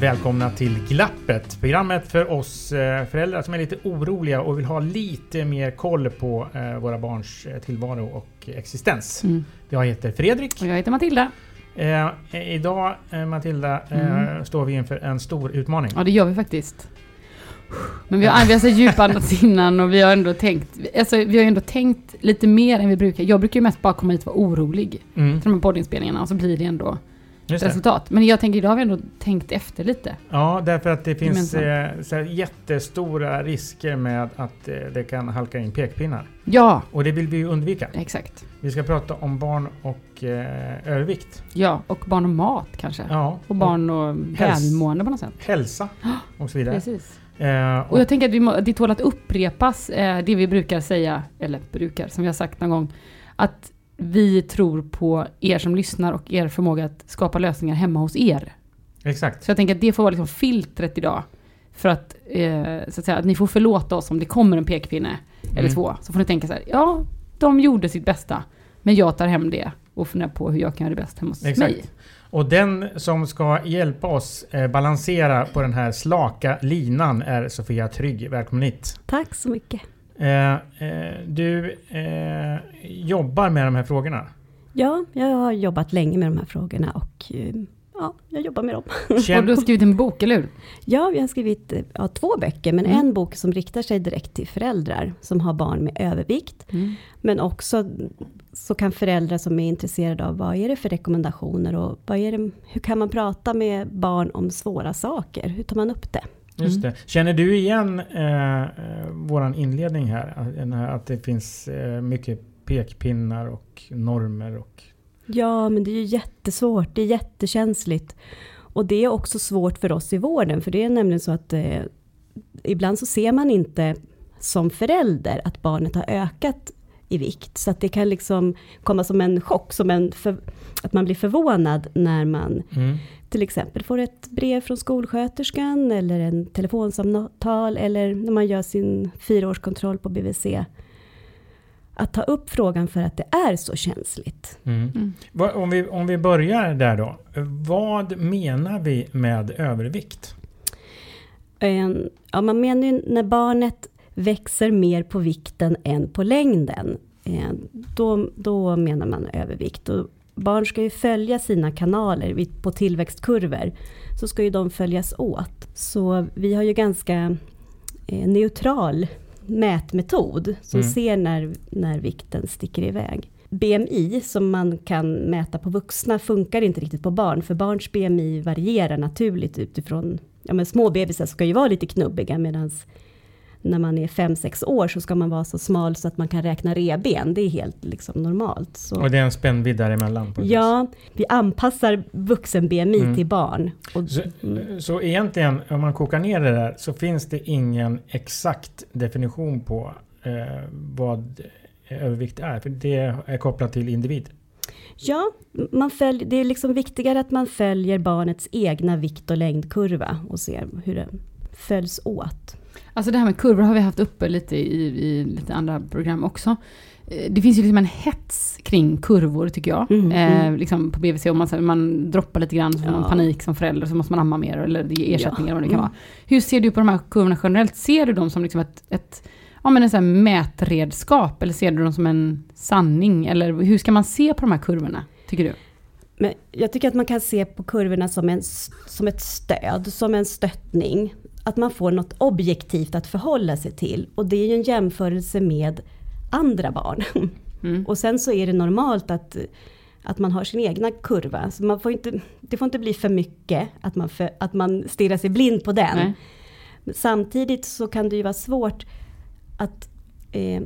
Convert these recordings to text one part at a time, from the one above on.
Välkomna till Glappet, programmet för oss eh, föräldrar som är lite oroliga och vill ha lite mer koll på eh, våra barns eh, tillvaro och existens. Jag heter Fredrik. Och jag heter Matilda. Eh, idag Matilda eh, står vi inför en stor utmaning. Ja, det gör vi faktiskt. Men vi har, vi har så djupandats innan och vi har ändå tänkt, alltså, vi har ändå tänkt lite mer än vi brukar. Jag brukar ju mest bara komma hit och vara orolig Mm, till de här poddinspelningarna och så blir det ändå just det. resultat. Men jag tänker idag har vi ändå tänkt efter lite. Ja, därför att det finns eh, jättestora risker med att eh, det kan halka in pekpinnar. Ja, Och det vill vi ju undvika. exakt. Vi ska prata om barn och eh, övervikt. Ja, och barn och mat kanske. Ja, Och barn och välmående på något sätt. hälsa och så vidare. Precis. Eh, Och jag tänker att vi må, det tål att upprepas, eh, det vi brukar säga, eller brukar, som vi har sagt någon gång, att vi tror på er som lyssnar och er förmåga att skapa lösningar hemma hos er. Exakt. Så jag tänker att det får vara liksom filtret idag. För att, eh, så att säga, att ni får förlåta oss om det kommer en pekpinne eller Mm. två. Så får ni tänka så här, ja, de gjorde sitt bästa, men jag tar hem det och funderar på hur jag kan göra det bäst hemma hos Exakt. mig. Och den som ska hjälpa oss eh, balansera på den här slaka linan är Sofia Trygg. Välkommen hit. Tack så mycket. Eh, eh, du eh, jobbar med de här frågorna. Ja, jag har jobbat länge med de här frågorna och eh, ja, jag jobbar med dem. Och du Känn, har skrivit en bok, eller hur? Ja, jag har skrivit ja, två böcker, men Mm. en bok som riktar sig direkt till föräldrar som har barn med övervikt. Mm. Men också så kan föräldrar som är intresserade av vad är det för rekommendationer och vad är det, hur kan man prata med barn om svåra saker? Hur tar man upp det? Just det. Känner du igen eh, våran inledning här? Att- den här? Att det finns eh, mycket pekpinnar och normer och... Ja, men det är ju jättesvårt, det är jättekänsligt. Och det är också svårt för oss i vården, för det är nämligen så att eh, ibland så ser man inte som förälder att barnet har ökat i vikt. Så att det kan liksom komma som en chock, som en för, att man blir förvånad när man Mm. Till exempel får ett brev från skolsköterskan eller en telefonsamtal eller när man gör sin fyraårskontroll på BVC. Att ta upp frågan för att det är så känsligt. Mm. Mm. Om, vi, om vi börjar där då. Vad menar vi med övervikt? Ja, man menar ju när barnet växer mer på vikten än på längden. Eh, då, då menar man övervikt. Och barn ska ju följa sina kanaler på tillväxtkurvor. Så ska ju de följas åt. Så vi har ju ganska eh, neutral mätmetod som Mm. ser när, när vikten sticker iväg. BMI som man kan mäta på vuxna funkar inte riktigt på barn, för barns BMI varierar naturligt utifrån, ja men små bebisar ska ju vara lite knubbiga medan när man är 5-6 år så ska man vara så smal så att man kan räkna reben, det är helt liksom normalt. Så. Och det är en spännvidd däremellan? på. Ja, vi anpassar vuxen-BMI Mm. till barn. Och, Så, mm. så egentligen, om man kokar ner det där, så finns det ingen exakt definition på eh, vad övervikt är? För det är kopplat till individ. Ja, man följ, det är liksom viktigare att man följer barnets egna vikt och längdkurva och ser hur den följs åt. Alltså det här med kurvor har vi haft uppe lite i, i lite andra program också. Eh, Det finns ju liksom en hets kring kurvor tycker jag. Mm, eh, mm. liksom på BVC, om man, man droppar lite grann så får man Ja. panik som förälder så måste man amma mer eller ge ersättning Ja, vad det kan mm. vara. Hur ser du på de här kurvorna generellt? Ser du dem som liksom ett, ett ja, men en sån mätredskap eller ser du dem som en sanning? Eller hur ska man se på de här kurvorna, tycker du? Men jag tycker att man kan se på kurvorna som, en, som ett stöd, som en stöttning. Att man får något objektivt att förhålla sig till. Och det är ju en jämförelse med andra barn. Mm. Och sen så är det normalt att, att man har sin egna kurva. Så man får inte, det får inte bli för mycket, att man, för, att man stirrar sig blind på den. Nej. Samtidigt så kan det ju vara svårt att, eh,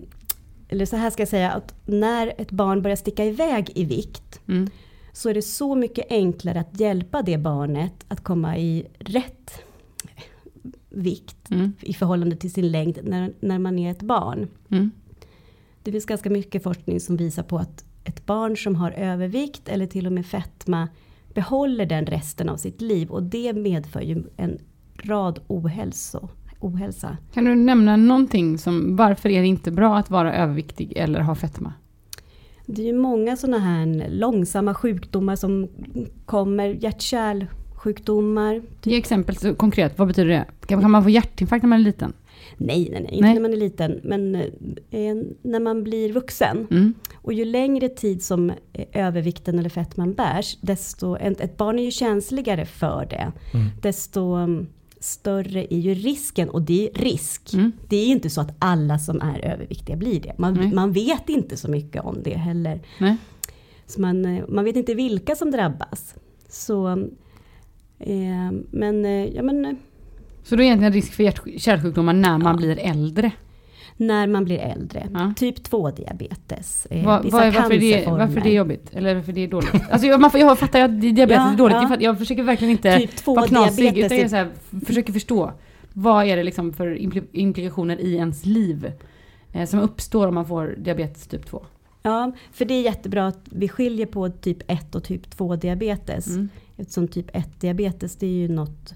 eller så här ska jag säga, att när ett barn börjar sticka iväg i vikt Mm. så är det så mycket enklare att hjälpa det barnet att komma i rätt vikt Mm. i förhållande till sin längd när, när man är ett barn. Mm. Det finns ganska mycket forskning som visar på att ett barn som har övervikt eller till och med fetma behåller den resten av sitt liv och det medför ju en rad ohälso, ohälsa. Kan du nämna någonting som, varför är det inte bra att vara överviktig eller ha fetma? Det är ju många sådana här långsamma sjukdomar som kommer, hjärt-kärlsjukdomar. Ge exempel så konkret, vad betyder det? Kan, kan man få hjärtinfarkt när man är liten? Nej, nej, nej, inte Nej. när man är liten, men eh, när man blir vuxen. Mm. Och ju längre tid som eh, övervikten eller fettman bärs, desto, ett, barn är ju känsligare för det. Desto mm, större är ju risken, och det är risk. Mm. Det är inte så att alla som är överviktiga blir det. Man, man vet inte så mycket om det heller. Nej. Så man, eh, man vet inte vilka som drabbas. Så, eh, men, eh, ja, men eh, Så då är egentligen risk för hjärt- kärlsjukdomar när man blir äldre? när man blir äldre. Ja. Typ 2-diabetes. Eh, Vad- vissa är- varför, det, varför är det jobbigt? Eller varför det är dåligt? Alltså jag, man får, jag fattar att diabetes Ja, är dåligt. ja. Jag, försöker verkligen inte Typ 2 vara knasig. Utan jag så här, försöker förstå. Vad är det liksom för impli- implikationer i ens liv? Eh, som uppstår om man får diabetes typ 2? Ja, för det är jättebra att vi skiljer på typ 1 och typ 2 diabetes. Mm. Eftersom typ 1 diabetes det är ju något,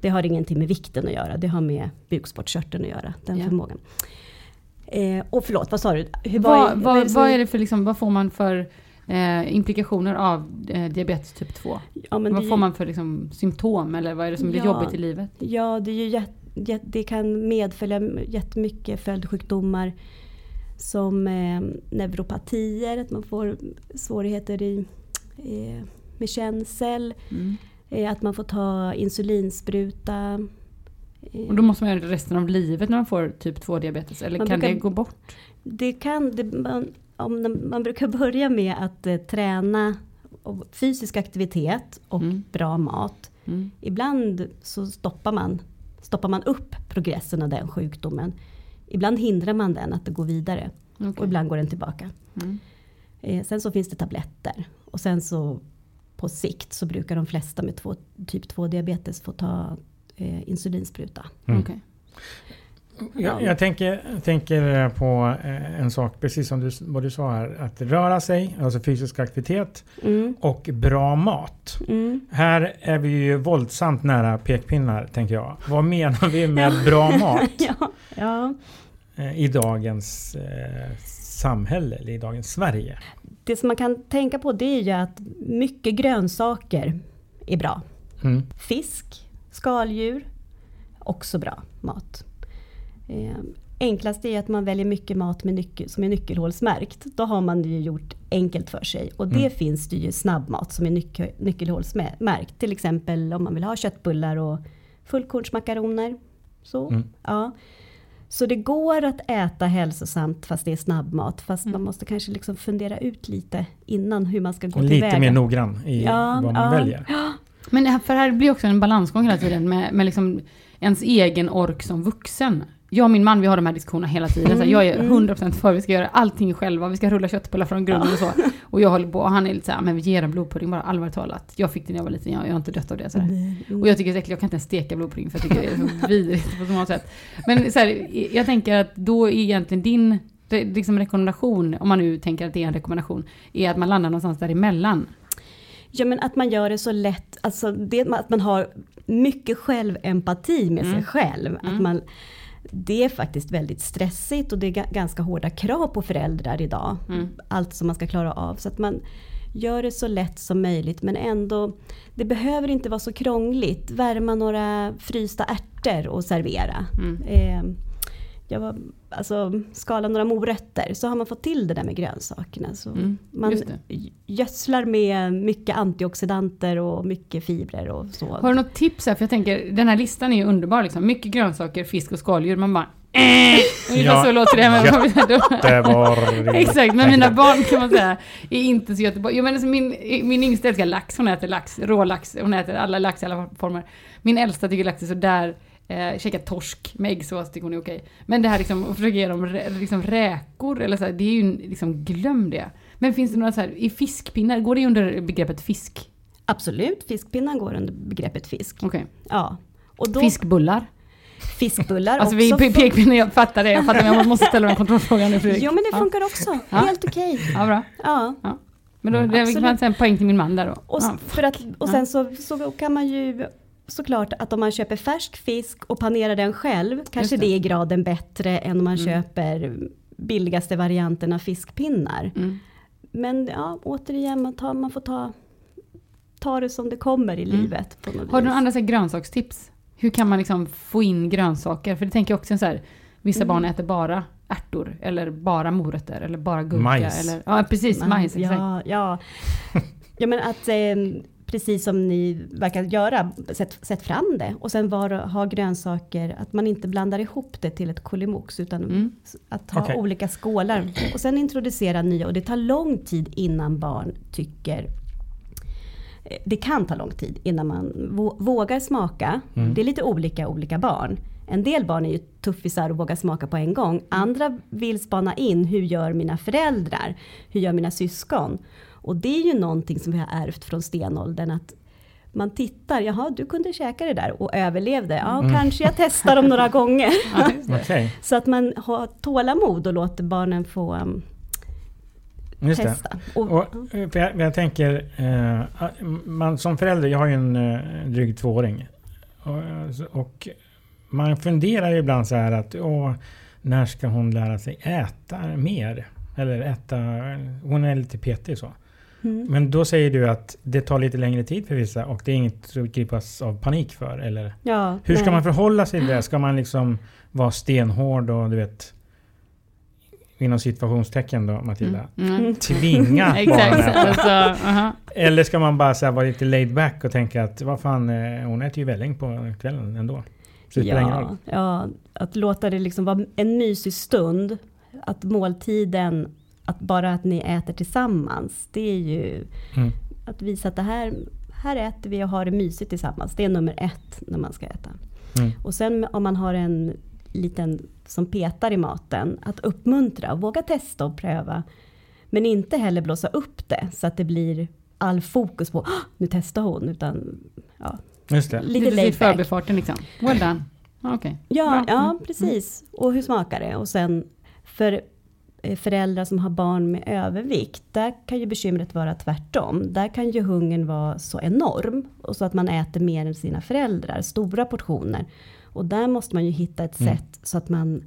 det har ingenting med vikten att göra. Det har med bukspottkörteln att göra, den Ja. förmågan. Eh, och förlåt, vad sa du? Hur, Vad, vad, vad, som- vad är det för liksom, vad får man för eh, implikationer av eh, diabetes typ 2? ja, Vad är får ju- man för liksom, symptom eller vad är det som blir Ja. jobbigt i livet? Ja, det, är ju jätt, jätt, det kan medfölja jättemycket följdsjukdomar. Som eh, neuropatier, att man får svårigheter i, eh, med känsel. Mm. Eh, att man får ta insulinspruta. Och då måste man göra det resten av livet när man får typ 2 diabetes? Eller Man kan brukar- det gå bort? Det kan, det, man, om man, brukar börja med att eh, träna och fysisk aktivitet och Mm. bra mat. Mm. Ibland så stoppar man, stoppar man upp progressen av den sjukdomen. Ibland hindrar man den att det går vidare Okej. och ibland går den tillbaka. Mm. Eh, sen så finns det tabletter och sen så på sikt så brukar de flesta med två, typ 2 diabetes få ta eh, insulinspruta. Mm. Okej. Jag, jag tänker, tänker på eh, en sak, precis som du, vad du sa här. Att röra sig, alltså fysisk aktivitet Mm, och bra mat. mm. Här är vi ju våldsamt nära pekpinnar, tänker jag. Vad menar vi med bra mat ja, ja. eh, i dagens eh, samhälle, eller i dagens Sverige? Det som man kan tänka på det är ju att mycket grönsaker är bra. Mm. Fisk, skaldjur, också bra mat. Eh, enklast är att man väljer mycket mat med nyckel, som är nyckelhålsmärkt. Då har man det ju gjort enkelt för sig. Och det Mm. finns det ju snabbmat som är nyckel, nyckelhålsmärkt. Till exempel om man vill ha köttbullar och fullkornsmakaroner. Så, Mm. ja. Så det går att äta hälsosamt fast det är snabbmat. Fast Mm. man måste kanske liksom fundera ut lite innan hur man ska gå Och tillväga. lite mer noggrann i Ja, vad man ja. väljer. Men för här blir också en balansgång hela tiden med, med liksom ens egen ork som vuxen. Jag och min man, vi har de här diskussionerna hela tiden. Så här, jag är Mm, 100% för, vi ska göra allting själva. Vi ska rulla köttbullar från grunden och så. Och jag håller på, och han är lite såhär, men vi ger en blodpudding bara, allvarligt talat. Jag fick det när jag var liten, jag, jag har inte dött av det. Så. Mm. Och jag tycker det är äckligt, jag kan inte ens steka blodpudding för jag tycker det är så vidrigt på så många sätt. Men så här, jag tänker att då är egentligen din det- liksom rekommendation, om man nu tänker att det är en rekommendation, är att man landar någonstans däremellan. Ja men att man gör det så lätt, alltså det, att man har mycket självempati med sig Mm. själv. Att man, det är faktiskt väldigt stressigt och det är ga- ganska hårda krav på föräldrar idag. Allt som man ska klara av. Så att man gör det så lätt som möjligt men ändå, det behöver inte vara så krångligt. Värma några frysta ärtor och servera. Eh, jag var, alltså, skala några morötter så har man fått till det där med grönsakerna. Så man just det. gödslar med mycket antioxidanter och mycket fibrer och så. Har du något tips här? För jag tänker, den här listan är ju underbar liksom. Mycket grönsaker, fisk och skaldjur. Man bara äh! Ungefär Ja, så låter det. Var... Exakt, men mina barn kan man säga är inte så Göteborg. Jo, men alltså min, min yngsta älskar lax, hon äter lax, rålax, hon äter alla lax i alla former. Min äldsta tycker lax är sådär, eh, käkar torsk med äggsås tycker hon är okej. Men det här liksom, att försöka ge dem liksom räkor eller så här, det är ju liksom, glöm det. Men finns det några så här, i fiskpinnar, går det under begreppet fisk? Absolut, fiskpinnar går under begreppet fisk. Okej. Ja. Och då, Fiskbullar? Fiskbullar Alltså vi också. pe- pekpinnar, jag fattar det, jag fattar men jag måste ställa den kontrollfrågan nu Fredrik. Jo men det Ja. funkar också. Ja. Helt okej. Ja, bra. Ja. Men då, det man säga en poäng till min man där då. Och, ja. för att, och sen så, så kan man ju såklart att om man köper färsk fisk och panerar den själv kanske det. det. är graden bättre än om man köper billigaste varianten av fiskpinnar. Mm. Men ja, återigen, man, tar, man får ta, ta det som det kommer i livet. På något Mm. Har du några andra så här, grönsakstips? Hur kan man liksom få in grönsaker? För det tänker jag också så här, vissa Mm. barn äter bara ärtor, eller bara morötter, eller bara gurka. Majs. Eller, ja, precis. Majs, exakt. Ja, ja. ja men att eh, precis som ni verkar göra, sätt, sätt fram det. Och sen var, ha grönsaker, att man inte blandar ihop det till ett kolimox. Utan Mm. att ha Okej. olika skålar. Och sen introducera nya. Och det tar lång tid innan barn tycker eh, det kan ta lång tid innan man vå- vågar smaka. Det är lite olika olika barn. En del barn är ju tuffisar och vågar smaka på en gång. Andra vill spana in, hur gör mina föräldrar? Hur gör mina syskon? Och det är ju någonting som vi har ärvt från stenåldern. Att man tittar, jaha du kunde käka det där och överlevde. Ja, kanske jag testar dem några gånger. Så att man har tålamod och låter barnen få um, testa. Och, Och, eh, för jag, jag tänker, eh, man, som förälder, jag har ju en eh, dryg tvååring. Och, eh, och man funderar ju ibland så här att åh, när ska hon lära sig äta mer? Eller äta, hon är lite petig så. Mm. Men då säger du att det tar lite längre tid för vissa och det är inget att gripas av panik för? Eller? ja, Hur ska nej. man förhålla sig till det? Ska man liksom vara stenhård och du vet inom situationstecken då Matilda, Mm. tvinga Exakt. barnen? Alltså, aha. Eller ska man bara så här, vara lite laid back och tänka att vad fan, eh, hon äter ju välling på kvällen ändå. Så det ja, ja, att låta det liksom vara en mysig stund. Att måltiden, att bara att ni äter tillsammans. Det är ju Mm. att visa att det här, här äter vi och har det mysigt tillsammans. Det är nummer ett när man ska äta. Mm. Och sen om man har en liten som petar i maten, att uppmuntra och våga testa och pröva. Men inte heller blåsa upp det så att det blir all fokus på "Ah, nu testar hon. Utan ja, Just det. lite laid back. förbifarten liksom. Well done. Ja, Okej. Ja, Bra. ja Mm. precis. Och hur smakar det? Och sen för föräldrar som har barn med övervikt, där kan ju bekymret vara tvärtom. Där kan ju hungern vara så enorm, och så att man äter mer än sina föräldrar, stora portioner. Och där måste man ju hitta ett Mm. sätt så att man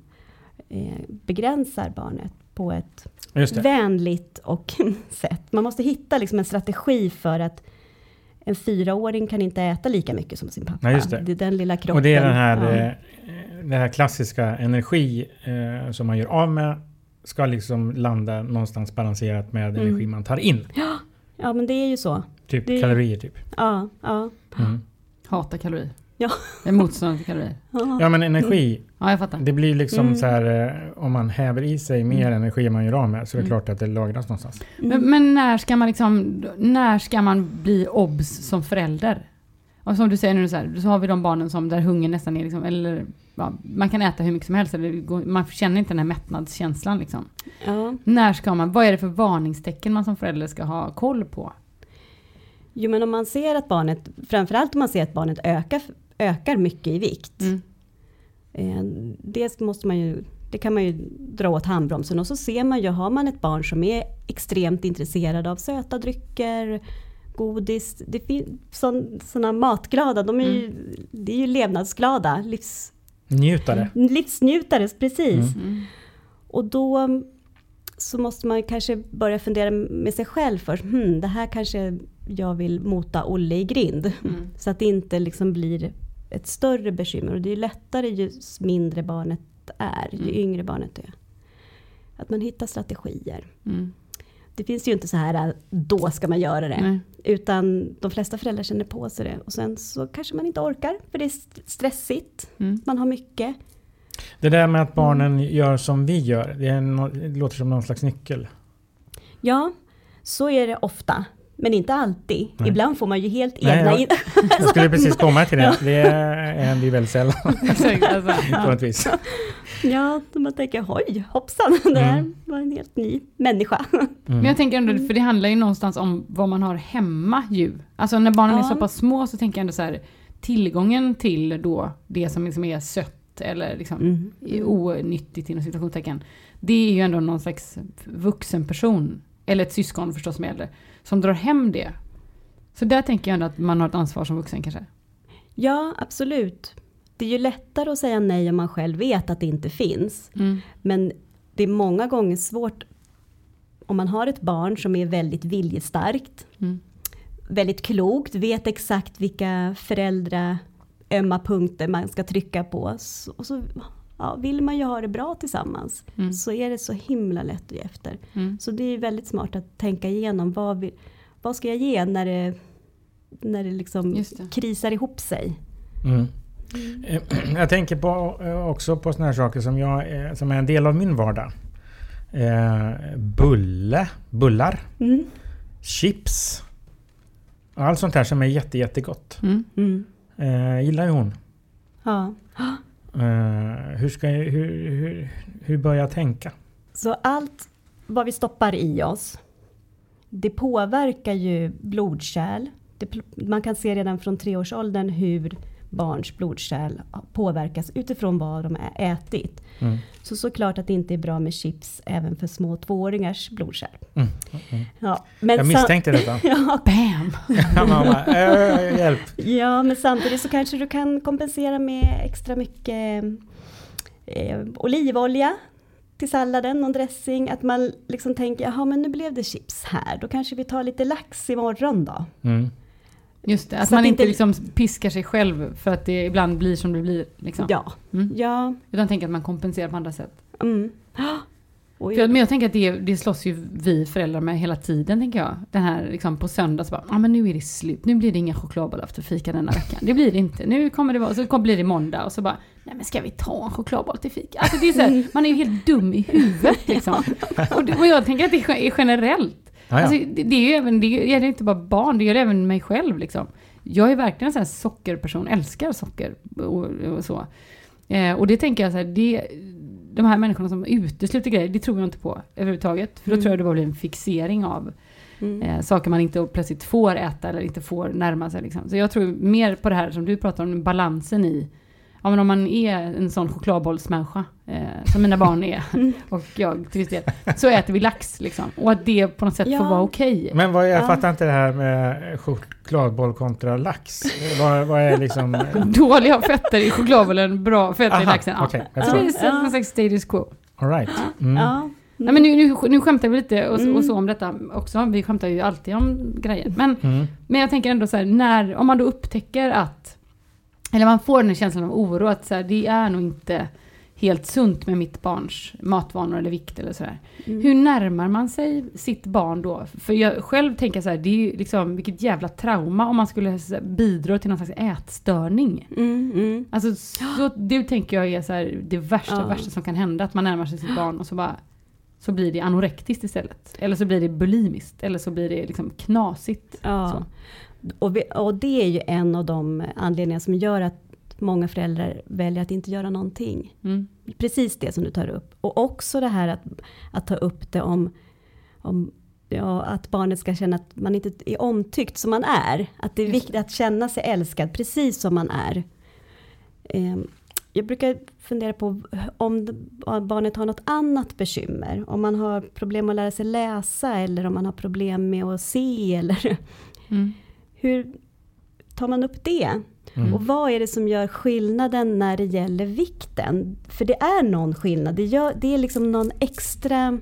eh, begränsar barnet på ett det. vänligt och sätt. Man måste hitta liksom en strategi för att en fyraåring kan inte äta lika mycket som sin pappa. Nej, just det. är den lilla kroppen. Och det är den här, Ja. eh, den här klassiska energi eh, som man gör av med ska liksom landa någonstans balanserat med Mm. energi man tar in. Ja men det är ju så. Typ Det- kalorier typ. Ja, ja. Mm. Hatar kalorier. Ja. Är motståndare till kalorier. Ja men energi, Ja, jag fattar. det blir liksom Mm. så här eh, om man häver i sig mer Mm. energi än man gör av med så är det klart att det lagras någonstans. Men, men när ska man liksom, när ska man bli obs som förälder? Och som du säger nu så här, så har vi de barnen som där hungern nästan är liksom, eller ja, man kan äta hur mycket som helst, eller man känner inte den här mättnadskänslan liksom. ja. När ska man, vad är det för varningstecken man som förälder ska ha koll på? Jo men om man ser att barnet, framförallt om man ser att barnet ökar, ökar mycket i vikt. Mm. Eh, det måste man ju, det kan man ju dra åt handbromsen och så ser man ju, har man ett barn som är extremt intresserad av söta drycker, godis, det finns sådana matglada, de är ju, det är ju levnadsglada, livs, Njutare. livsnjutare, precis. Mm. Och då mm, så måste man kanske börja fundera med sig själv först. Hmm, det här kanske jag vill mota Olle i grind. Mm. Så att det inte liksom blir ett större bekymmer. Och det är ju lättare ju mindre barnet är, ju Mm. yngre barnet är. Att man hittar strategier. Mm. Det finns ju inte så här, då ska man göra det. Nej. Utan de flesta föräldrar känner på sig det. Och sen så kanske man inte orkar, för det är st- stressigt. Mm. Man har mycket. Det där med att barnen gör som vi gör, det, är no, det låter som någon slags nyckel. Ja, så är det ofta. Men inte alltid. Nej. Ibland får man ju helt Nej, egna... jag- Jag skulle precis komma till det. Det händer ju väldigt sällan alltså, på ja. vis. man tänker oj, hoppsan, det här Mm. var en helt ny människa. Men jag tänker ändå, för det handlar ju någonstans om vad man har hemma ju. Alltså när barnen är Ja. så pass små så tänker jag ändå så här, tillgången till då det som liksom är sött eller liksom Mm. onyttigt inom situationstecken. Det är ju ändå någon slags vuxen person, eller ett syskon förstås som är äldre, som drar hem det. Så där tänker jag ändå att man har ett ansvar som vuxen kanske. Ja, absolut. Det är ju lättare att säga nej om man själv vet att det inte finns. Mm. Men det är många gånger svårt om man har ett barn som är väldigt viljestarkt, Mm. väldigt klokt, vet exakt vilka föräldrar ömma punkter man ska trycka på. Och så ja, vill man ju ha det bra tillsammans. Mm. Så är det så himla lätt att ge efter. Mm. Så det är väldigt smart att tänka igenom vad, vi, vad ska jag ge när det, när det liksom det. krisar ihop sig. Mm. Eh, Jag tänker på, eh, också på såna här saker som, jag, eh, som är en del av min vardag. Eh, bulle, bullar, Mm. chips. Allt sånt här som är jätte, jättegott. Mm. Mm. Eh, gillar ju hon. Ja. Eh, hur, ska jag, hur, hur, hur bör jag tänka? Så allt vad vi stoppar i oss, det påverkar ju blodkärl. Det, man kan se redan från treårsåldern hur barns blodkärl påverkas utifrån vad de har ätit. Mm. Så såklart att det inte är bra med chips även för små tvååringars blodkärl. Mm. Ja, men Jag misstänkte detta. ja, Bam! Bara, eh, hjälp. ja, men samtidigt så kanske du kan kompensera med extra mycket eh, olivolja till salladen, någon dressing. Att man liksom tänker, jaha men nu blev det chips här, då kanske vi tar lite lax imorgon då. Mm. Just det, att Så man att inte liksom piskar sig själv för att det ibland blir som det blir. Liksom. Ja, Mm. ja. Utan tänker att man kompenserar på andra sätt. Mm. Oj. För, men jag tänker att det, det slåss ju vi föräldrar med hela tiden, tänker jag. Den här liksom på söndag så bara, ah, men nu är det slut. Nu blir det inga chokladbollar efter fika denna veckan. Det blir det inte. Nu kommer det vara, så kommer- blir det måndag och så bara, nej men ska vi ta en chokladboll till fika? Alltså det är så här, man är ju helt dum i huvudet liksom. Och, och jag tänker att det är generellt. Alltså, det, det är ju även, det gäller inte bara barn, det gäller även mig själv liksom. Jag är verkligen en sockerperson, älskar socker och, och så. Eh, och det tänker jag så här, det, de här människorna som utesluter grejer, det tror jag inte på överhuvudtaget. För då Mm. tror jag det bara blir en fixering av Mm. eh, saker man inte plötsligt får äta eller inte får närma sig. Liksom. Så jag tror mer på det här som du pratar om, balansen i Ja men om man är en sån chokladbollsmänniska, eh, som mina barn är, och jag till viss del, så äter vi lax liksom. Och att det på något sätt får Ja. vara okej. Men vad, jag Ja. fattar inte det här med chokladboll kontra lax. Vad, vad är liksom... Dåliga fetter i chokladbollen, bra fetter i Aha, laxen. Ja. okej, Så det är Ja. någon slags status quo. All right. Mm. Ja. Nej men nu, nu, nu skämtar vi lite och, Mm. och så om detta också. Vi skämtar ju alltid om grejer. Men, Mm. men jag tänker ändå så här, när, om man då upptäcker att, eller man får den känslan av oro att så här, det är nog inte helt sunt med mitt barns matvanor eller vikt eller sådär. Mm. Hur närmar man sig sitt barn då? För jag själv tänker så här, det är ju liksom vilket jävla trauma om man skulle bidra till någon slags ätstörning. Mm, mm. Alltså så, det tänker jag är så här, det värsta, Ja. värsta som kan hända. Att man närmar sig sitt barn och så bara så blir det anorektiskt istället. Eller så blir det bulimiskt. Eller så blir det liksom knasigt. Ja. Och, vi, och det är ju en av de anledningar som gör att många föräldrar väljer att inte göra någonting. Mm. Precis det som du tar upp. Och också det här att, att ta upp det om, om ja, att barnet ska känna att man inte är omtyckt som man är. Att det är viktigt att känna sig älskad precis som man är. Ehm, jag brukar fundera på om barnet har något annat bekymmer. Om man har problem att lära sig läsa eller om man har problem med att se. Eller Mm. Hur tar man upp det. Mm. Och vad är det som gör skillnaden när det gäller vikten? För det är någon skillnad. Det, gör, det är liksom någon extra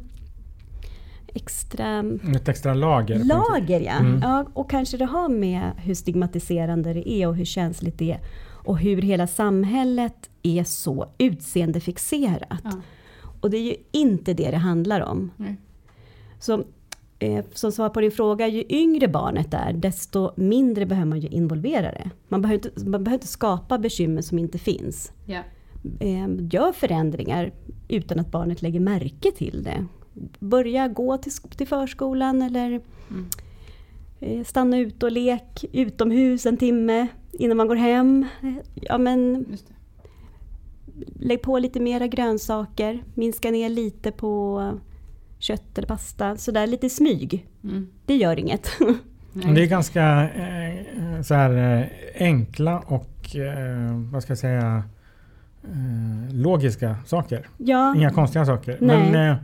extra Ett extra lager. lager. Ja. Mm. Ja, och kanske det har med hur stigmatiserande det är och hur känsligt det är. Och hur hela samhället är så utseendefixerat. Ja. Och det är ju inte det det handlar om. Nej. Så som svar på din fråga, ju yngre barnet är, desto mindre behöver man ju involvera det. Man behöver inte, man behöver inte skapa bekymmer som inte finns. Ja. Eh, gör förändringar utan att barnet lägger märke till det. Börja gå till, till förskolan eller eh, stanna ut och lek utomhus en timme innan man går hem. Eh, Ja, men lägg på lite mera grönsaker, minska ner lite på kött eller pasta, sådär lite smyg. Mm. Det gör inget. Det är ganska eh, så här, eh, enkla och eh, vad ska jag säga eh, logiska saker. ja, Inga konstiga saker. Nej. Men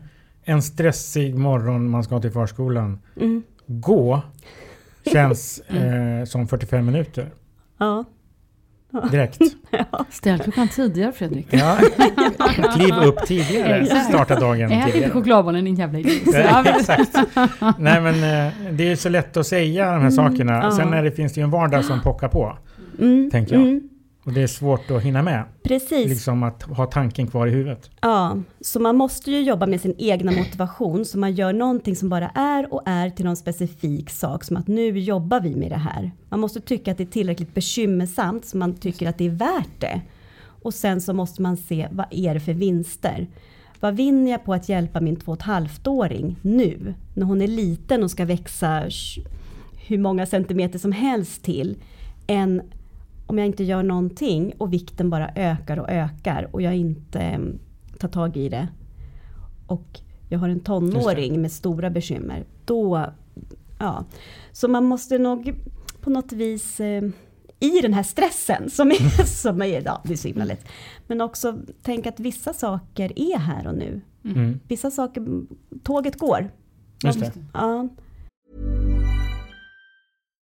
en stressig morgon man ska till förskolan. mm, Gå känns eh, som 45 minuter ja, direkt. Ställ klockan tidigare Fredrik. Ja. Kliv upp tidigare. Exakt. Starta dagen Ät inte tidigare. chokladbollen din jävla idiot. Ja, exakt. Nej men eh, det är så lätt att säga de här sakerna. ja. Sen är det, finns det ju en vardag som pockar på. mm, Tänker jag. mm, Och det är svårt att hinna med. precis. Liksom att ha tanken kvar i huvudet. Ja, så man måste ju jobba med sin egna motivation, så man gör någonting som bara är och är till någon specifik sak, som att nu jobbar vi med det här. Man måste tycka att det är tillräckligt bekymmersamt, så man tycker att det är värt det. Och sen så måste man se, vad är det för vinster? Vad vinner jag på att hjälpa min två och ett halvt-åring nu, när hon är liten och ska växa hur många centimeter som helst till, än om jag inte gör någonting och vikten bara ökar och ökar och jag inte em, tar tag i det. Och jag har en tonåring med stora bekymmer. Då, ja. Så man måste nog på något vis eh, i den här stressen som är, som är, ja det är så himla lätt. Men också tänka att vissa saker är här och nu. Mm. Vissa saker, tåget går. Just det. Ja.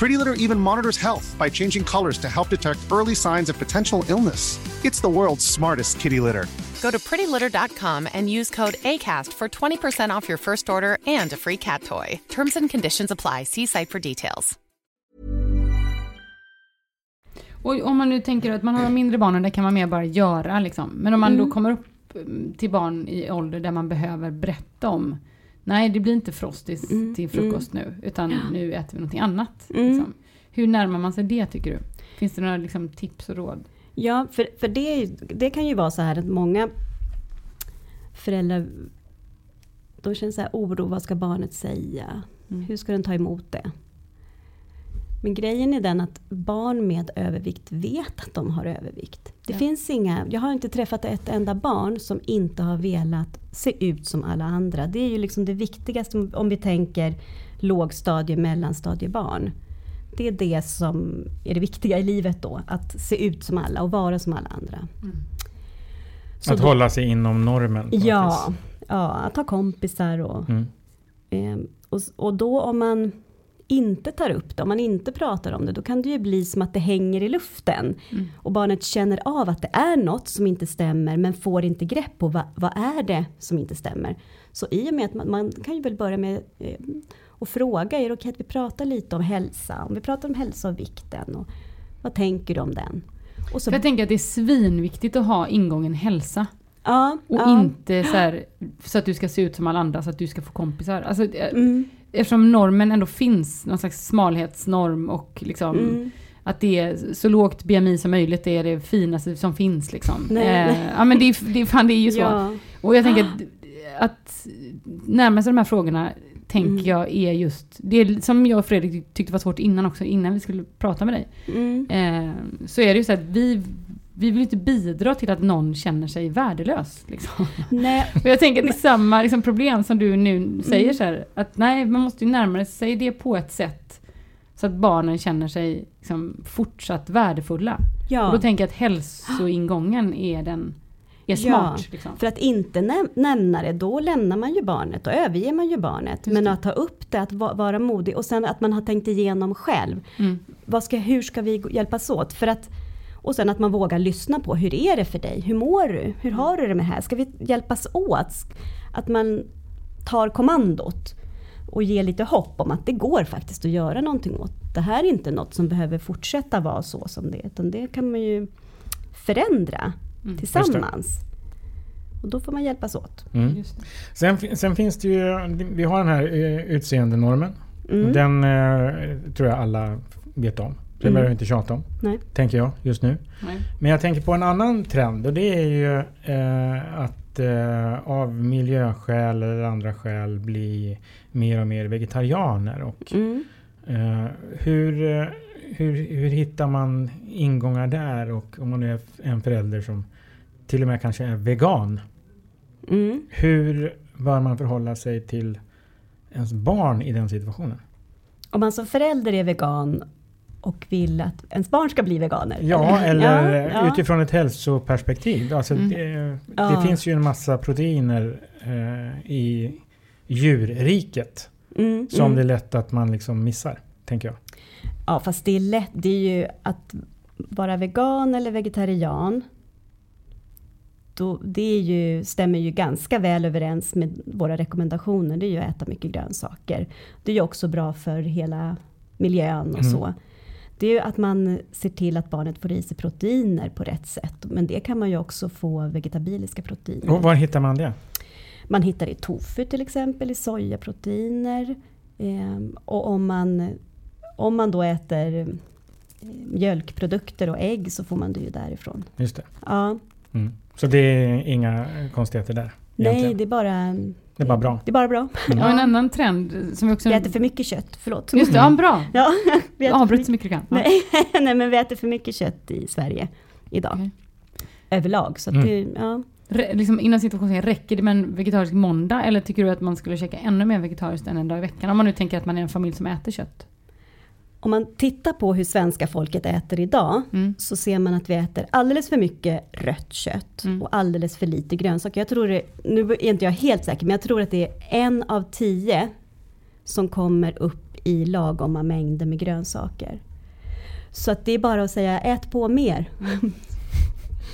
Pretty Litter even monitors health by changing colors to help detect early signs of potential illness. It's the world's smartest kitty litter. Go to prettylitter.com and use code ACAST for 20% off your first order and a free cat toy. Terms and conditions apply. See site for details. Och om man nu tänker att man har mindre barnen, där kan man mer bara göra liksom. Men om man Mm. då kommer upp mm, till barn i ålder där man behöver berätta om Nej, det blir inte frostis Mm, till frukost nu, utan nu äter vi någonting annat. Mm. Liksom. Hur närmar man sig det tycker du? Finns det några liksom, tips och råd? Ja, för, för det, det kan ju vara så här att många föräldrar de känner så här oro, vad ska barnet säga? Mm. Hur ska den ta emot det? Men grejen är den att barn med övervikt vet att de har övervikt. Det Ja. finns inga, jag har inte träffat ett enda barn som inte har velat se ut som alla andra. Det är ju liksom det viktigaste om- vi tänker lågstadie, mellanstadiebarn. Det är det som är det viktiga i livet då, att se ut som alla och vara som alla andra. Så Att då- hålla sig inom normen. Ja, ja, att ha kompisar och... Mm. Eh, Och, och då om man inte tar upp det, om man inte pratar om det, då kan det ju bli som att det hänger i luften. Mm. Och barnet känner av att det är något som inte stämmer, men får inte grepp på vad, vad är det som inte stämmer. Så i och med att man, man kan ju väl börja med eh, att fråga, är det okej att vi pratar lite om hälsa? Om vi pratar om hälsa och vikten, och vad tänker du om den? Och så, jag tänker att det är svinviktigt att ha ingången hälsa. ja, Och ja, inte så, här, så att du ska se ut som alla andra, så att du ska få kompisar. Alltså, eh, mm, Eftersom normen ändå finns, någon slags smalhetsnorm och liksom mm. att det är så lågt BMI som möjligt, det är det finaste som finns liksom. Nej, eh, nej. Ja men det, är- det, fan, det är ju så. Ja, Och jag tänker att, att närma sig de här frågorna tänker Mm. jag är just, det är som jag och Fredrik tyckte var svårt innan också, innan vi skulle prata med dig. mm, Eh, så är det ju så att vi, vi vill inte bidra till att någon känner sig värdelös. Liksom. nej, Och jag tänker att det är samma liksom, problem som du nu säger Mm. så här, att nej, man måste ju närma sig det på ett sätt så att barnen känner sig liksom, fortsatt värdefulla. Och ja. då tänker jag att hälsoingången är den är Ja, smart. Liksom. För att inte näm- nämna det, då lämnar man ju barnet, då överger man ju barnet. Men att ta upp det, att va- vara modig och sen att man har tänkt igenom själv. Mm. Vad ska, hur ska vi hjälpas åt? För att, och sen att man vågar lyssna på, hur är det för dig? Hur mår du? Hur har du det med det här? Ska vi hjälpas åt? Att man tar kommandot och ger lite hopp om att det går faktiskt att göra någonting åt. Det här är inte något som behöver fortsätta vara så som det är, utan det kan man ju förändra Mm. tillsammans. Och då får man hjälpas åt. Mm. Just det. Sen, sen finns det ju, vi har den här eh, utseendenormen. Mm. Den eh, tror jag alla vet om. Det Mm. behöver vi inte tjata om, Nej. tänker jag just nu. Nej. Men jag tänker på en annan trend och det är ju eh, att eh, av miljöskäl eller andra skäl bli mer och mer vegetarianer. Och, Mm. eh, hur, hur, hur hittar man ingångar där? Och om man är en förälder som till och med kanske är vegan. Mm. Hur bör man förhålla sig till ens barn i den situationen? Om man som förälder är vegan och vill att ens barn ska bli veganer? Ja, eller Ja, ja. utifrån ett hälsoperspektiv. Alltså, Mm. det, det Ja. finns ju en massa proteiner eh, i djurriket Mm, som mm. det är lätt att man liksom missar, tänker jag. Ja, fast det är lätt. Det är ju att vara vegan eller vegetarian. Då, det är ju, stämmer ju ganska väl överens med våra rekommendationer. Det är ju att äta mycket grönsaker. Det är ju också bra för hela miljön och Mm. så. Det är ju att man ser till att barnet får i sig proteiner på rätt sätt. Men det kan man ju också få vegetabiliska proteiner. Och var hittar man det? Man hittar det i tofu till exempel, i sojaproteiner. Ehm, och om man, om man då äter eh, mjölkprodukter och ägg så får man det ju därifrån. Just det. Ja, Mm. Så det är inga konstigheter där? Nej, det är bara, det är bara bra. det är bara bra. Ja, en annan trend som vi också... Vi äter för mycket kött, förlåt. Just det, ja, bra. Ja, vi äter Avbryt så mycket du kan. Ja. nej, nej, men vi äter för mycket kött i Sverige idag. Okej. Överlag. Så att Mm. det, ja. Re, liksom inom situationen, räcker det med en vegetarisk måndag eller tycker du att man skulle käka ännu mer vegetariskt än en dag i veckan? Om man nu tänker att man är en familj som äter kött. Om man tittar på hur svenska folket äter idag Mm. så ser man att vi äter alldeles för mycket rött kött Mm. och alldeles för lite grönsaker. Jag tror det, nu är inte jag helt säker, men jag tror att det är en av tio som kommer upp i lagomma mängder med grönsaker. Så att det är bara att säga ät på mer.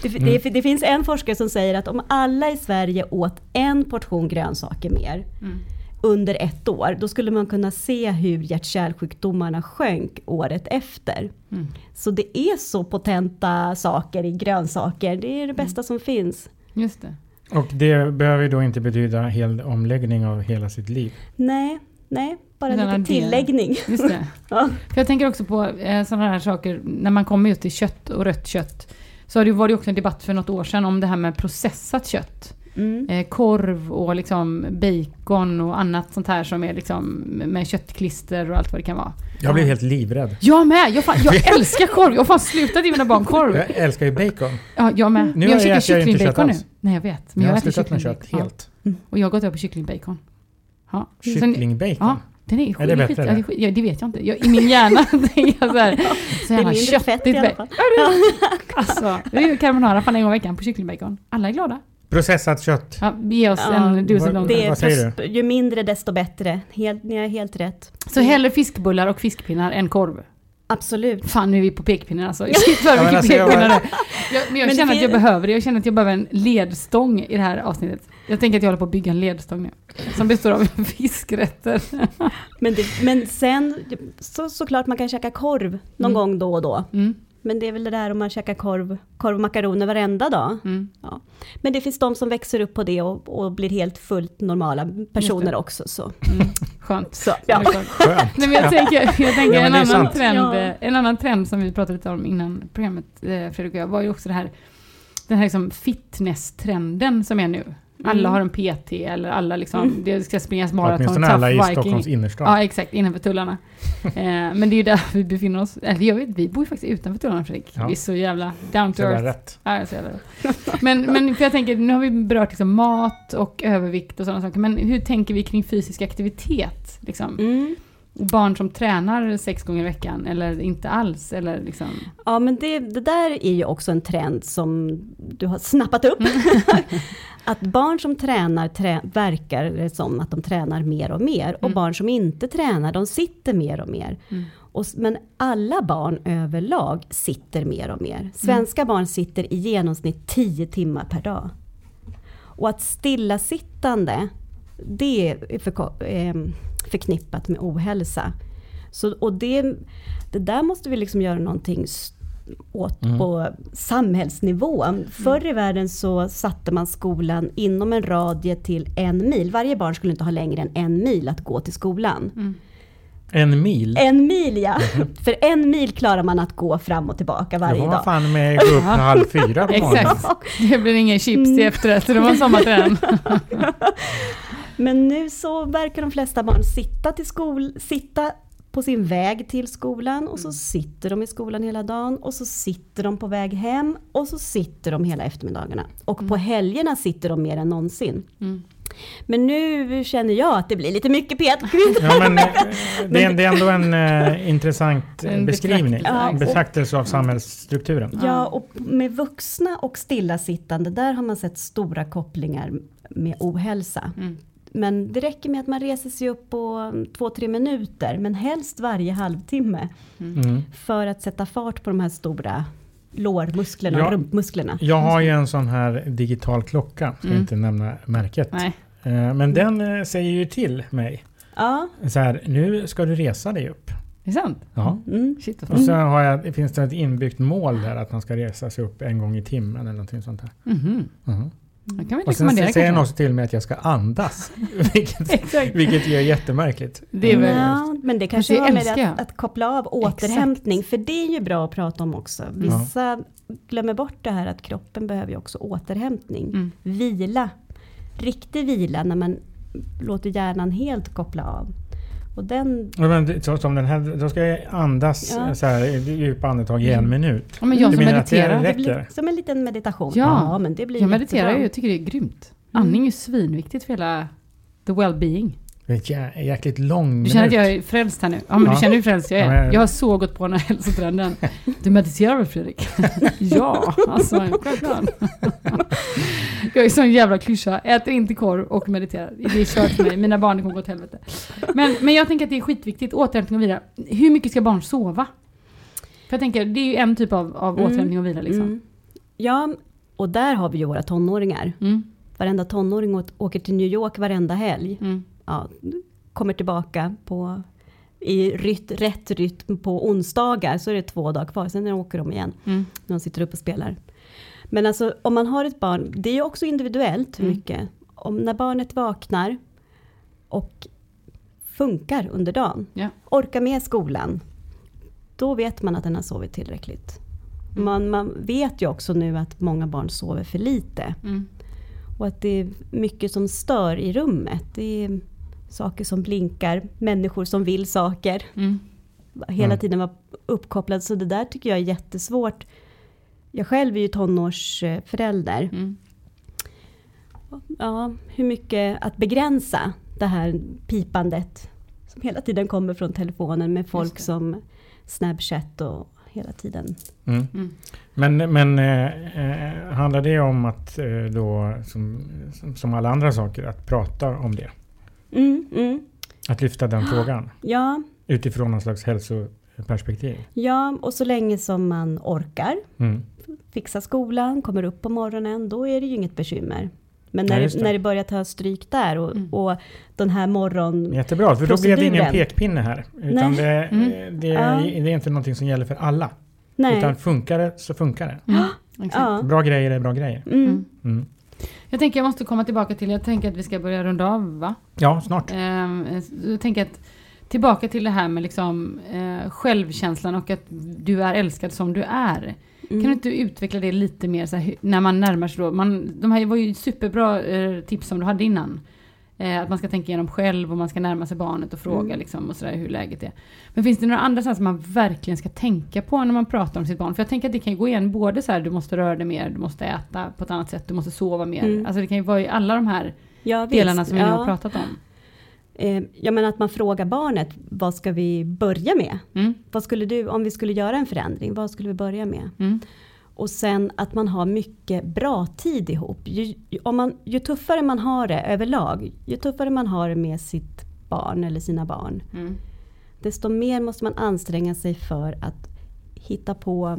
Det, det, det finns en forskare som säger att om alla i Sverige åt en portion grönsaker mer Mm. Under ett år, då skulle man kunna se hur hjärt-kärlsjukdomarna sjönk året efter. Mm. Så det är så potenta saker i grönsaker, det Mm. är det bästa som finns. Just det. Och det behöver ju då inte betyda hel omläggning av hela sitt liv. Nej, nej, bara Utan lite att det- tilläggning. Just det. Ja. För jag tänker också på eh, sådana här saker, när man kommer just till kött och rött kött. Så har det, var det också en debatt för något år sedan om det här med processat kött. Mm. Eh, korv och liksom bacon och annat sånt här som är liksom med köttklister och allt vad det kan vara. Jag blir helt livrädd. Jag med! Jag, fan, jag älskar korv! Jag har fan slutat ge mina barn korv. Jag älskar ju bacon. Ja, jag med. Nu jag äter jag käkar kycklingbacon nu. Nej, jag vet. Men jag jag, har slutat med kött helt. Ja. Och jag har gått över på kycklingbacon. Ja. Kycklingbacon? Ja, den är, Är det skit- bättre, ja, eller? skit- ja, det vet jag inte. Jag, I min hjärna tänker jag så här. Så Det är mindre fett i alla fall. Det Alltså, det är ju carbonara fan en gång i veckan på kycklingbacon. Alla är glada. Processat kött. Ja, ge oss Ja, en dus vad- lång. Det är Vad säger pros- Ju mindre desto bättre. Helt, ni har helt rätt. Så hellre fiskbullar och fiskpinnar än korv. Absolut. Fan, nu är vi på pekpinnar alltså. Shit vad mycket alltså, jag pekpinnar är. jag, Men jag Men det känner att jag behöver det. Jag känner att jag behöver en ledstång i det här avsnittet. Jag tänker att jag håller på att bygga en ledstång nu. Som består av fiskrätter. Men, det, men sen, så, såklart man kan käka korv någon Mm. gång då och då. Mm. Men det är väl det där om man käkar korv, korv och makaroner varenda dag. Mm. Ja. Men det finns de som växer upp på det och, och blir helt fullt normala personer också. Så. Mm. Skönt. Så, ja. Skönt. Skönt. Nej, men jag tänker, jag tänker Ja, en, annan trend, Ja. eh, en annan trend som vi pratade lite om innan programmet, eh, Fredrik och jag, var ju också det här, den här liksom fitness-trenden som är nu. Alla Mm. har en PT eller alla liksom, det ska springas maraton, Åtminstone alla i Stockholms innerstad. Ja, exakt, innanför tullarna. eh, men det är ju där vi befinner oss. Eller jag vet, vi bor ju faktiskt utanför tullarna Fredrik. Ja. Vi är så jävla down to earth. rätt. Ja, så jävla rätt. men, men för jag tänker, nu har vi berört liksom mat och övervikt och sådana saker. Men hur tänker vi kring fysisk aktivitet? Liksom? Mm. Barn som tränar sex gånger i veckan eller inte alls? Eller liksom... Ja, men det, det där är ju också en trend som du har snappat upp. att barn som tränar trä, verkar det som att de tränar mer och mer. Och Mm. barn som inte tränar, de sitter mer och mer. Mm. Och, men alla barn överlag sitter mer och mer. Svenska barn sitter i genomsnitt 10 timmar per dag. Och att stillasittande, det är förko- ehm, förknippat med ohälsa. Så, och det, det där måste vi liksom göra någonting s- åt Mm. på samhällsnivå. Förr i världen så satte man skolan inom en radie till en mil. Varje barn skulle inte ha längre än en mil att gå till skolan. En mil? En mil ja! För en mil klarar man att gå fram och tillbaka Det varje var dag. fan med gå upp halv fyra på morgonen. Exakt. Det blir ingen chips till efterrätt, det var sommarträning. Men nu så verkar de flesta barn sitta, till skol, sitta på sin väg till skolan och så sitter de i skolan hela dagen och så sitter de på väg hem och så sitter de hela eftermiddagarna. Och på helgerna sitter de mer än någonsin. Mm. Men nu känner jag att det blir lite mycket pet. Ja, men, eh, det, är, det är ändå en eh, intressant eh, En beskrivning. Ja, En och- betraktelse av samhällsstrukturen. Ja, och med vuxna och stillasittande, där har man sett stora kopplingar med ohälsa. Mm. Men det räcker med att man reser sig upp på två, tre minuter, men helst varje halvtimme. Mm. För att sätta fart på de här stora lårmusklerna, Ja. rumpmusklerna. Jag har ju en sån här digital klocka, ska Mm. inte nämna märket. Nej. Eh, Men den eh, säger ju till mig. Ja, Så här, nu ska du resa dig upp. Är det sant? Ja. mm. Shit Och så har jag, finns det ett inbyggt mål där att man ska resa sig upp en gång i timmen eller någonting sånt där. Mhm. Mhm. Det kan Och sen säger kanske. också till mig att jag ska andas. vilket, Exakt. vilket är jättemärkligt. Det är väl... ja, men det kanske det har med att, att koppla av återhämtning, för det är ju bra att prata om också. Vissa glömmer bort det här att kroppen behöver ju också återhämtning. Mm. Vila, riktig vila när man låter hjärnan helt koppla av. Och den, Ja, Men det- så, som den här, då ska jag andas Ja. så här, i djupa andetag i en minut. Ja, men jag Du som det mediterar. det räcker? blir som en liten meditation. Ja. men det blir Jag mediterar ju, jag tycker det är grymt. Andning är ju svinviktigt för hela the well-being. Det är ett jä- jäkligt lång Du känner att minut. jag är frälst här nu? Ja, men Ja. du känner hur frälst jag Ja, är. men- Jag har så gått på den här hälsotrenden. Du mediterar väl Fredrik? ja, alltså självklart. jag är sån jävla klyscha. Äter inte korv och mediterar. Det är kört för mig. Mina barn kommer gå åt helvete. Men, men jag tänker att det är skitviktigt. Återhämtning och vila. Hur mycket ska barn sova? För jag tänker, det är ju en typ av, av Mm. återhämtning och vila liksom. Mm. Ja, och där har vi ju våra tonåringar. Mm. Varenda tonåring åker till New York varenda helg. Mm. Ja, kommer tillbaka på, i ryt, rätt rytm på onsdagar, så är det två dagar kvar, sen åker de igen. Mm. När de sitter upp och spelar. Men alltså om man har ett barn, det är ju också individuellt hur Mm. mycket. Om när barnet vaknar och funkar under dagen, Ja. orkar med skolan, då vet man att den har sovit tillräckligt. Mm. Man, man vet ju också nu att många barn sover för lite. Mm. Och att det är mycket som stör i rummet. Det är saker som blinkar, människor som vill saker. Mm. Hela Mm. tiden vara uppkopplad. Så det där tycker jag är jättesvårt. Jag själv är ju tonårsförälder. Mm. Ja, hur mycket att begränsa det här pipandet som hela tiden kommer från telefonen med folk som Snapchat och hela tiden. Mm. Mm. Men, men eh, eh, handlar det om att eh, då, som, som, som alla andra saker, att prata om det? Mm, mm. Att lyfta den frågan Ja, utifrån någon slags hälsoperspektiv? ja, och så länge som man orkar Mm. fixa skolan, kommer upp på morgonen, då är det ju inget bekymmer. Men när, just det, när det börjar ta stryk där och, Mm. och den här morgon... Jättebra, för då blev det ingen pekpinne här. Utan det, Mm. det, Ja. det är inte någonting som gäller för alla. Nej. Utan funkar det så funkar det. Mm. Ja. Bra grejer är bra grejer. Mm. Mm. Jag tänker jag måste komma tillbaka till, jag tänker att vi ska börja runda av va? Ja, snart. Ehm, jag tänker att tillbaka till det här med liksom, eh, självkänslan och att du är älskad som du är. Mm. Kan du inte utveckla det lite mer så här, när man närmar sig då? Man, de här var ju superbra eh, tips som du hade innan. Eh, att man ska tänka igenom själv och man ska närma sig barnet och fråga Mm. liksom, och sådär, hur läget är. Men finns det några andra saker som man verkligen ska tänka på när man pratar om sitt barn? För jag tänker att det kan ju gå igen både så här, du måste röra dig mer, du måste äta på ett annat sätt, du måste sova mer. Mm. Alltså det kan ju vara i alla de här Ja, delarna som vi nu har pratat om. Eh, ja, men att man frågar barnet, vad ska vi börja med? Mm. Vad skulle du, om vi skulle göra en förändring, vad skulle vi börja med? Mm. Och sen att man har mycket bra tid ihop. Ju, om man, ju tuffare man har det överlag, ju tuffare man har det med sitt barn eller sina barn, Mm. desto mer måste man anstränga sig för att hitta på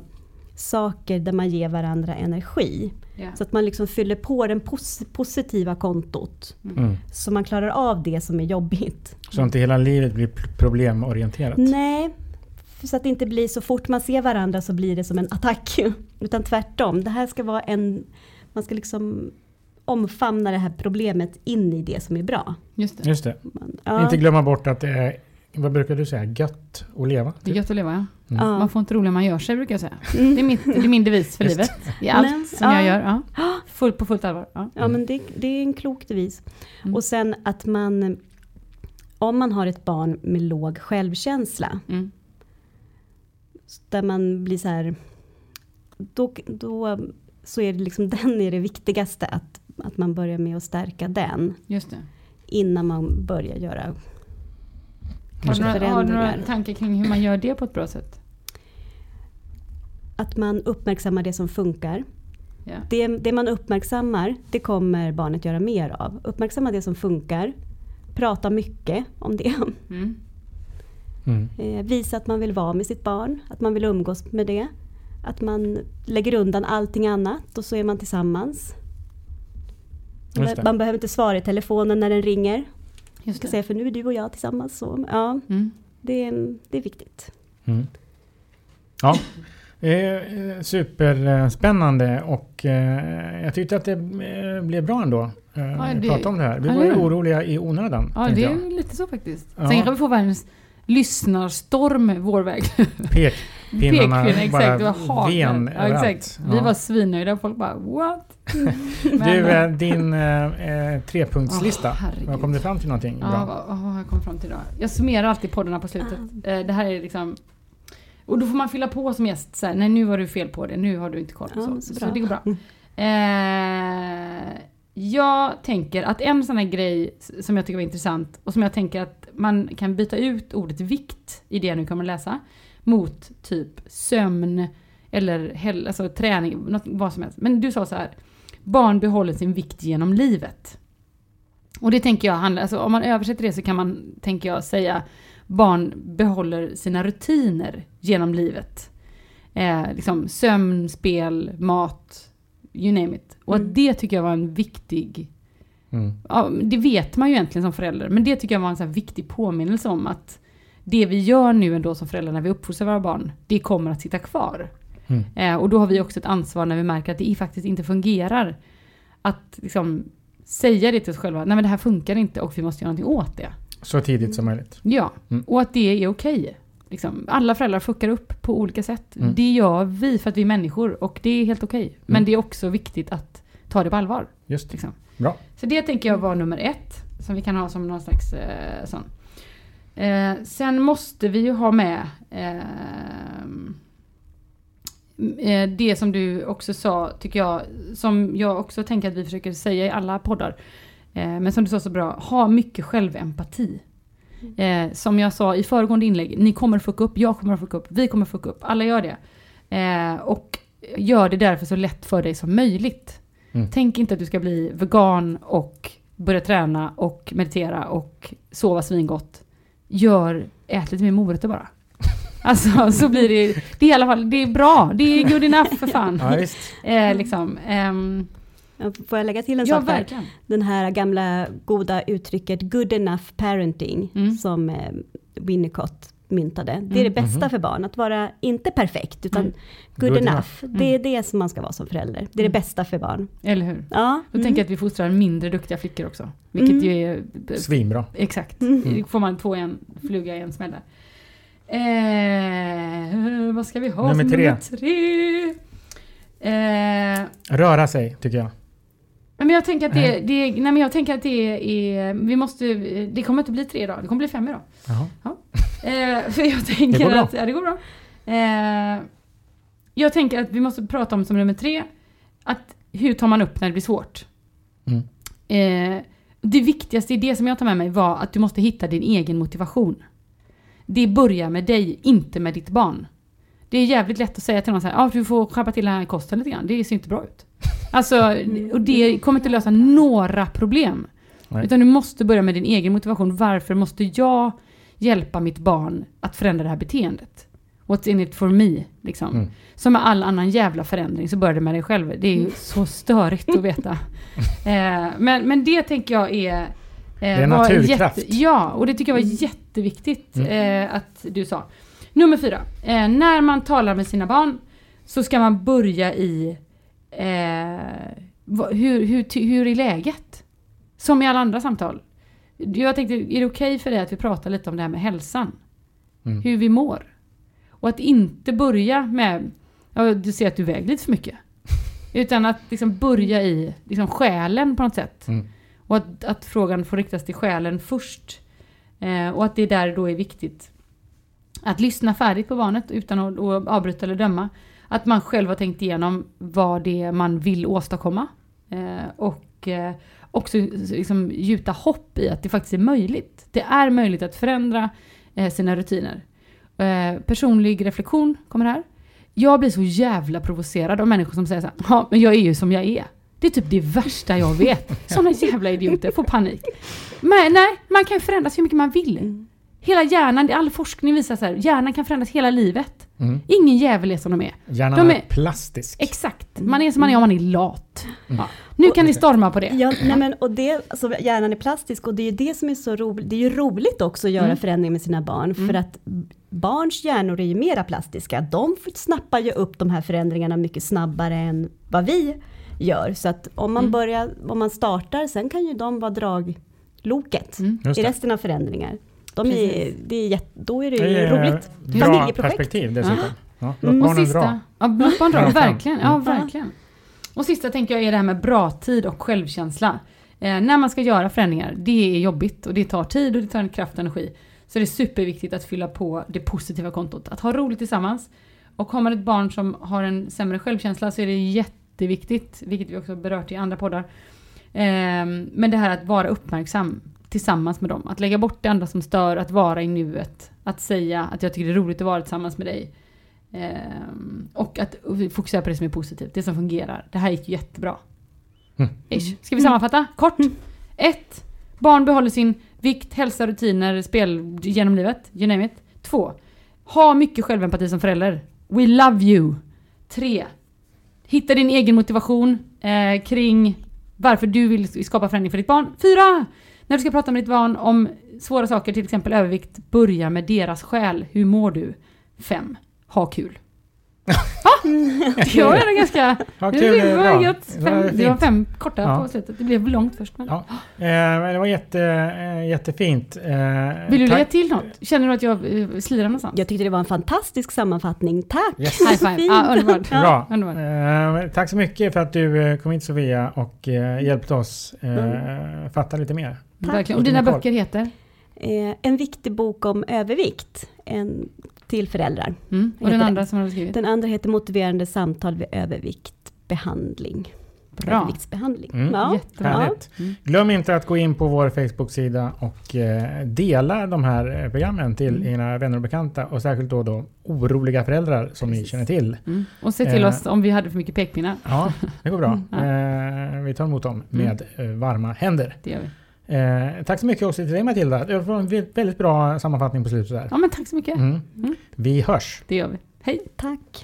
saker där man ger varandra energi. Ja. Så att man liksom fyller på det pos positiva kontot. Mm. Så man klarar av det som är jobbigt. Så inte hela livet blir problemorienterat. Nej, så att det inte blir så fort man ser varandra så blir det som en attack. Utan tvärtom, det här ska vara en... Man ska liksom omfamna det här problemet in i det som är bra. Just det. Just det. Man, ja, Inte glömma bort att det är, vad brukar du säga, gött att leva? Det är gött att leva ja. ja. Man får inte roligare än man gör sig brukar jag säga. Det, är mitt, det är min devis för Just livet. I allt Men, som jag ja. gör. Ja. Full, på fullt allvar. Ja. Ja men det, det är en klok devis. Mm. Och sen att man, om man har ett barn med låg självkänsla, Mm. där man blir så här, då, då så är det liksom den är det viktigaste, att, att man börjar med att stärka den, Just det. innan man börjar göra Har du, några, har du några tankar kring hur man gör det på ett bra sätt? Att man uppmärksammar det som funkar. Ja. Det, det man uppmärksammar, det kommer barnet göra mer av. Uppmärksamma det som funkar, prata mycket om det. Mm. Mm. Eh, visa att man vill vara med sitt barn, att man vill umgås med det. Att man lägger undan allting annat och så är man tillsammans. Man behöver inte svara i telefonen när den ringer. Jag Just ska det. säga för nu är du och jag tillsammans. Så, ja, Mm. det, är, det är viktigt. Mm. Ja, eh, superspännande och eh, jag tyckte att det eh, blev bra ändå. Eh, Ja, det- prata om det här. Vi ja, var ju det är det. oroliga i onödan. Ja, det jag. är lite så faktiskt. Ja. Sen kanske vi får världens lyssnarstorm vår väg. Pekpinnarna Pekpinnar, bara exakt. Det var hagel. ven Ja, exakt. Vi var svinnöjda folk bara what? Du, eh, din eh, eh, trepunktslista. Herregud. Vad kom du fram till någonting Ja, bra? vad, vad har jag kommit fram till idag? Jag summerar alltid poddarna på slutet. Eh, Det här är liksom... Och då får man fylla på som gäst. Så här, nej, nu var du fel på det. Nu har du inte koll. Ja, så. så Så, det går bra. Eh, jag tänker att en sån här grej som jag tycker var intressant och som jag tänker att man kan byta ut ordet vikt i det jag nu kommer läsa mot typ sömn eller alltså träning, något, vad som helst. Men du sa så här, barn behåller sin vikt genom livet. Och det tänker jag handlar, alltså om man översätter det så kan man, tänker jag, säga barn behåller sina rutiner genom livet. Eh, liksom sömn, spel, mat, you name it. Och Mm. att det tycker jag var en viktig, Mm. ja, det vet man ju egentligen som förälder, men det tycker jag var en så viktig påminnelse om att det vi gör nu ändå som föräldrar när vi uppfostrar våra barn, det kommer att sitta kvar. Mm. Eh, och då har vi också ett ansvar när vi märker att det faktiskt inte fungerar. Att liksom säga det till oss själva, nej men det här funkar inte och vi måste göra någonting åt det. Så tidigt som möjligt. Ja, Mm. och att det är okej. Liksom, alla föräldrar fuckar upp på olika sätt. Mm. Det gör vi för att vi är människor och det är helt okej. Men Mm. det är också viktigt att ta det på allvar. Just det. Liksom. Bra. Så det tänker jag var nummer ett, som vi kan ha som någon slags eh, sån. Eh, sen måste vi ju ha med eh, det som du också sa, tycker jag, som jag också tänker att vi försöker säga i alla poddar. Eh, men som du sa så bra, ha mycket självempati. Eh, som jag sa i föregående inlägg, ni kommer fucka upp, jag kommer fucka upp, vi kommer fucka upp, alla gör det. Eh, och gör det därför så lätt för dig som möjligt. Mm. Tänk inte att du ska bli vegan och börja träna och meditera och sova svingott. Gör, ät lite mer morötter bara. Alltså så blir det, det är i alla fall, det är bra, det är good enough för fan. Ja, visst. Eh, liksom, ehm, Ja, Får jag lägga till en ja, sak där? verkligen. Den här gamla goda uttrycket good enough parenting Mm. som eh, Winnicott myntade. Det är det bästa för barn, att vara inte perfekt utan Mm. good, Good enough. enough. Det är det som man ska vara som förälder. Det är det bästa för barn. Eller hur? Ja. Då tänker jag att vi fostrar mindre duktiga flickor också. Vilket Mm. ju är... Svinbra. Exakt. Mm. får man två en fluga i en smäll där. Eh, vad ska vi ha Nummer som tre. nummer tre? Eh, Röra sig, tycker jag. men jag tänker att det, det, nej men jag tänker att det är, vi måste, det kommer inte bli tre idag, det kommer bli fem idag. Jaha. Eh, för jag tänker Det går bra. att, ja det går bra. Eh, jag tänker att vi måste prata om som nummer tre, att hur tar man upp när det blir svårt? Mm. Eh, det viktigaste i det som jag tar med mig var att du måste hitta din egen motivation. Det börjar med dig, inte med ditt barn. Det är jävligt lätt att säga till någon så här, ah, du får skärpa till den här kosten lite grann, det ser inte bra ut. Alltså, och det kommer inte lösa några problem. Nej. Utan du måste börja med din egen motivation. Varför måste jag hjälpa mitt barn att förändra det här beteendet? What's in it for me? Liksom. Mm. Som med all annan jävla förändring så börjar det med dig själv. Det är ju så störigt att veta. eh, men, men det tänker jag är... Eh, Det är var naturkraft. Jätte, ja, och det tycker jag var jätteviktigt Mm. eh, att du sa. Nummer fyra. Eh, när man talar med sina barn så ska man börja i eh, hur, hur, hur är läget? Som i alla andra samtal. Jag tänkte, är det okej för dig att vi pratar lite om det här med hälsan? Mm. Hur vi mår? Och att inte börja med, ja, du ser att du väger lite för mycket. Utan att liksom börja i liksom själen på något sätt. Mm. Och att, att frågan får riktas till själen först. Eh, och att det där då är viktigt. Att lyssna färdigt på barnet utan att, att avbryta eller döma. Att man själv har tänkt igenom vad det är man vill åstadkomma. Eh, och eh, också liksom gjuta hopp i att det faktiskt är möjligt. Det är möjligt att förändra eh, sina rutiner. Eh, personlig reflektion kommer här. Jag blir så jävla provocerad av människor som säger så här, ja men jag är ju som jag är. Det är typ det värsta jag vet. Sådana jävla idioter, får panik. Men nej, man kan förändras hur mycket man vill. Hela hjärnan, all forskning visar så här, hjärnan kan förändras hela livet. Mm. Ingen jävel är som de är. Hjärnan De är är- plastisk. Exakt, man är som man är om man är lat. Ja. Nu kan ni storma på det. Ja, nej men, och det, alltså, hjärnan är plastisk och det är ju det som är så roligt. Det är ju roligt också att göra Mm. förändringar med sina barn. För att barns hjärnor är ju mera plastiska. De snappar ju upp de här förändringarna mycket snabbare än vad vi gör. Så att om man Mm. börjar, om man startar, sen kan ju de vara dragloket Mm. I det. resten av förändringar. De är, det är jätte, då är det Det ju är roligt. Bra Familjeprojekt. perspektiv dessutom. Ja. Låt Mm. Och barnen sista, dra. ja, låt barn dra, verkligen. Ja, Mm. verkligen. Och sista tänker jag är det här med bra tid och självkänsla. Eh, när man ska göra förändringar, det är jobbigt och det tar tid och det tar en kraft och energi. Så det är superviktigt att fylla på det positiva kontot. Att ha roligt tillsammans. Och har man ett barn som har en sämre självkänsla så är det jätteviktigt, vilket vi också berört i andra poddar. Ehm, men det här att vara uppmärksam tillsammans med dem. Att lägga bort det andra som stör, att vara i nuet. Att säga att jag tycker det är roligt att vara tillsammans med dig. Ehm, och att fokusera på det som är positivt, det som fungerar. Det här gick ju jättebra. Mm. Ish. Ska vi sammanfatta? Kort. 1. Barn behåller sin vikt, hälsa, rutiner, spel genom livet. You name it. 2. Ha mycket självempati som förälder. We love you. 3. Hitta din egen motivation eh, kring varför du vill skapa förändring för ditt barn. Fyra! När du ska prata med ditt barn om svåra saker, till exempel övervikt, börja med deras själ. Hur mår du? Fem. Ha kul. Ja, det var ändå ganska... Det, kul, det, var Fem, det var fint. fem korta Ja. på slutet. Det blev långt först. Men... Ja. Eh, det var jätte, eh, jättefint. Eh, Vill du lägga tack. till något? Känner du att jag eh, slirar någonstans? Jag tyckte det var en fantastisk sammanfattning. Tack! Yes. High five. Ja, underbart. Bra. underbart. Eh, tack så mycket för att du eh, kom hit Sofia och hjälpte oss eh, fatta lite mer. Verkligen. Och dina böcker heter? Eh, en viktig bok om övervikt en, till föräldrar. Mm. Och den det. andra som du har skrivit? Den andra heter Motiverande samtal vid övervikt behandling. Bra. överviktsbehandling. Mm. Ja, Jättebra. Härligt. Glöm inte att gå in på vår Facebook-sida och eh, dela de här eh, programmen till Mm. era vänner och bekanta och särskilt då, då oroliga föräldrar som ni känner till. Mm. Och se till Eh. oss om vi hade för mycket pekpinnar. Ja, det går bra. Mm, Eh, vi tar emot dem med eh, varma händer. Det gör vi. Eh, tack så mycket också till dig Matilda. Det var en vä- väldigt bra sammanfattning på slutet där. Ja, men tack så mycket. Mm. Mm. Vi hörs. Det gör vi. Hej! Tack.